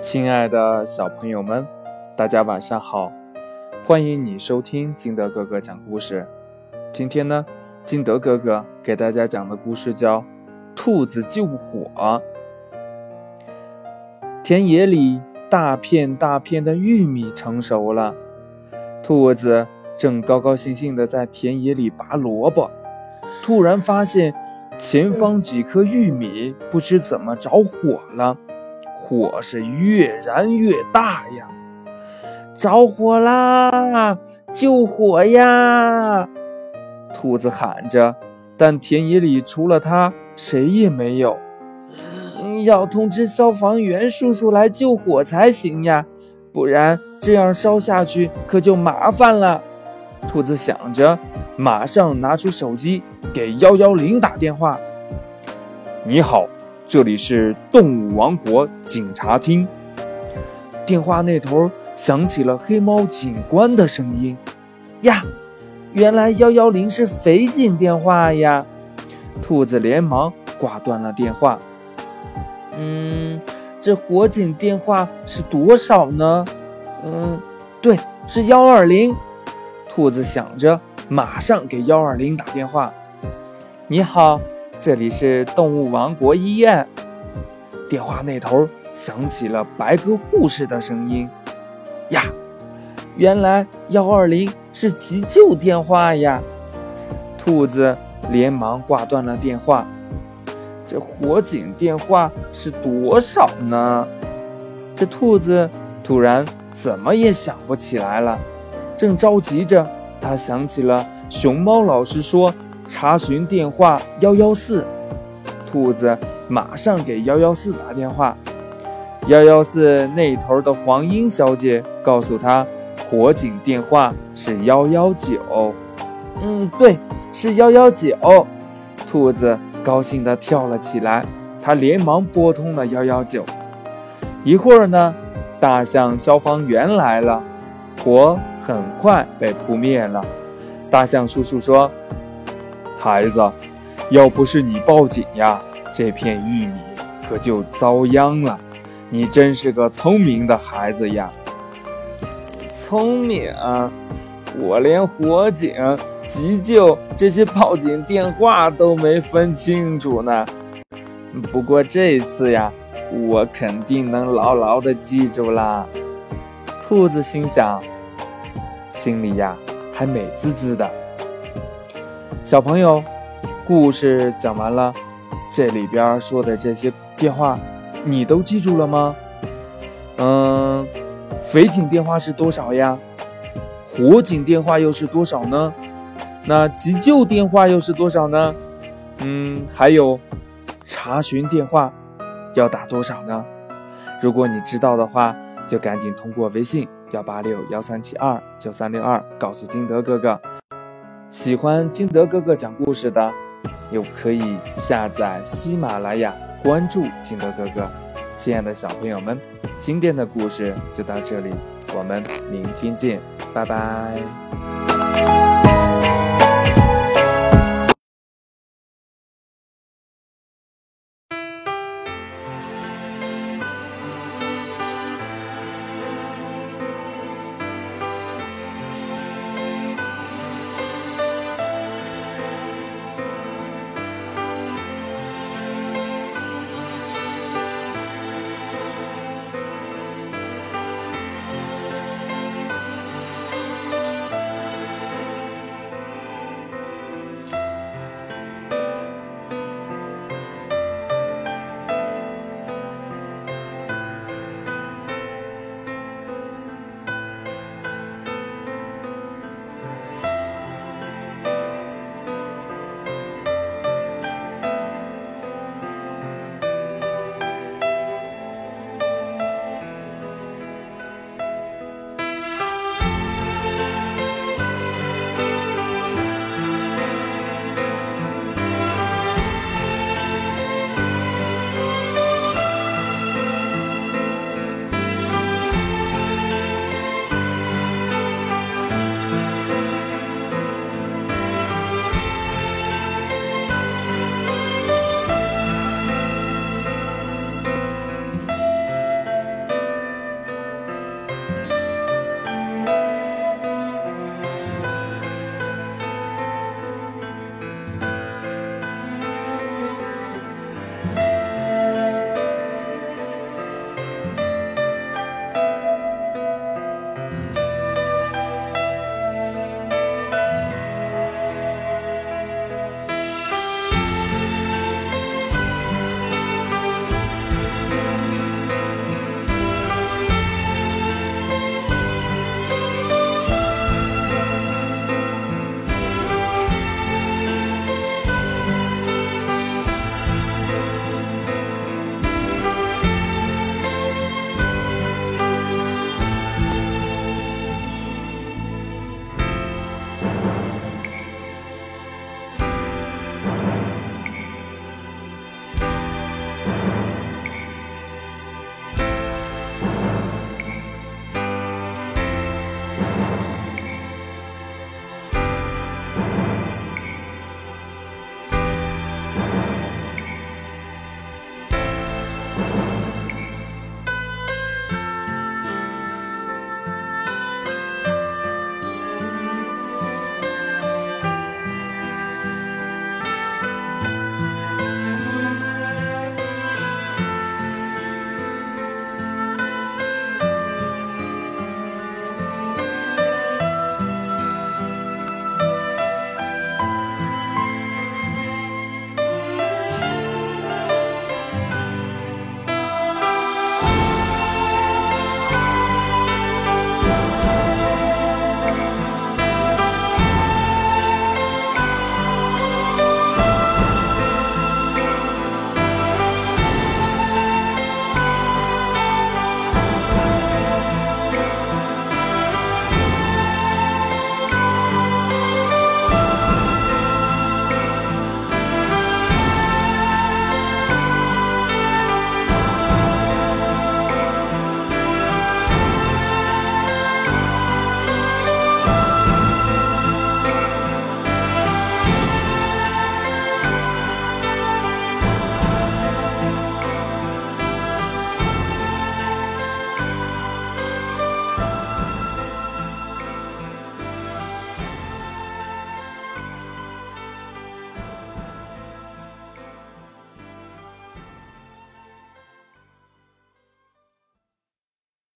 亲爱的小朋友们，大家晚上好！欢迎你收听金德哥哥讲故事。今天呢，金德哥哥给大家讲的故事叫《兔子救火》。田野里大片大片的玉米成熟了，兔子正高高兴兴地在田野里拔萝卜，突然发现前方几颗玉米不知怎么着火了。火是越燃越大呀！着火啦！救火呀！兔子喊着，但田野里除了它，谁也没有。要通知消防员叔叔来救火才行呀，不然这样烧下去可就麻烦了。兔子想着，马上拿出手机给幺幺零打电话。你好。这里是动物王国警察厅。电话那头响起了黑猫警官的声音：“呀，原来幺幺零是匪警电话呀！”兔子连忙挂断了电话。嗯，这火警电话是多少呢？嗯，对，是幺二零。兔子想着，马上给幺二零打电话。你好。这里是动物王国医院，电话那头响起了白鸽护士的声音：“呀，原来幺二零是急救电话呀！”兔子连忙挂断了电话。这火警电话是多少呢？这兔子突然怎么也想不起来了，正着急着，他想起了熊猫老师说。查询电话幺幺四，兔子马上给幺幺四打电话。幺幺四那头的黄莺小姐告诉他，火警电话是幺幺九。嗯，对，是幺幺九。兔子高兴地跳了起来，他连忙拨通了幺幺九。一会儿呢，大象消防员来了，火很快被扑灭了。大象叔叔说。孩子，要不是你报警呀，这片玉米可就遭殃了。你真是个聪明的孩子呀！聪明？我连火警、急救这些报警电话都没分清楚呢。不过这次呀，我肯定能牢牢的记住啦。兔子心想，心里呀还美滋滋的。小朋友，故事讲完了，这里边说的这些电话，你都记住了吗？嗯，匪警电话是多少呀？火警电话又是多少呢？那急救电话又是多少呢？嗯，还有查询电话要打多少呢？如果你知道的话，就赶紧通过微信幺八六幺三七二九三六二告诉金德哥哥。喜欢金德哥哥讲故事的，又可以下载喜马拉雅，关注金德哥哥。亲爱的小朋友们，今天的故事就到这里，我们明天见，拜拜。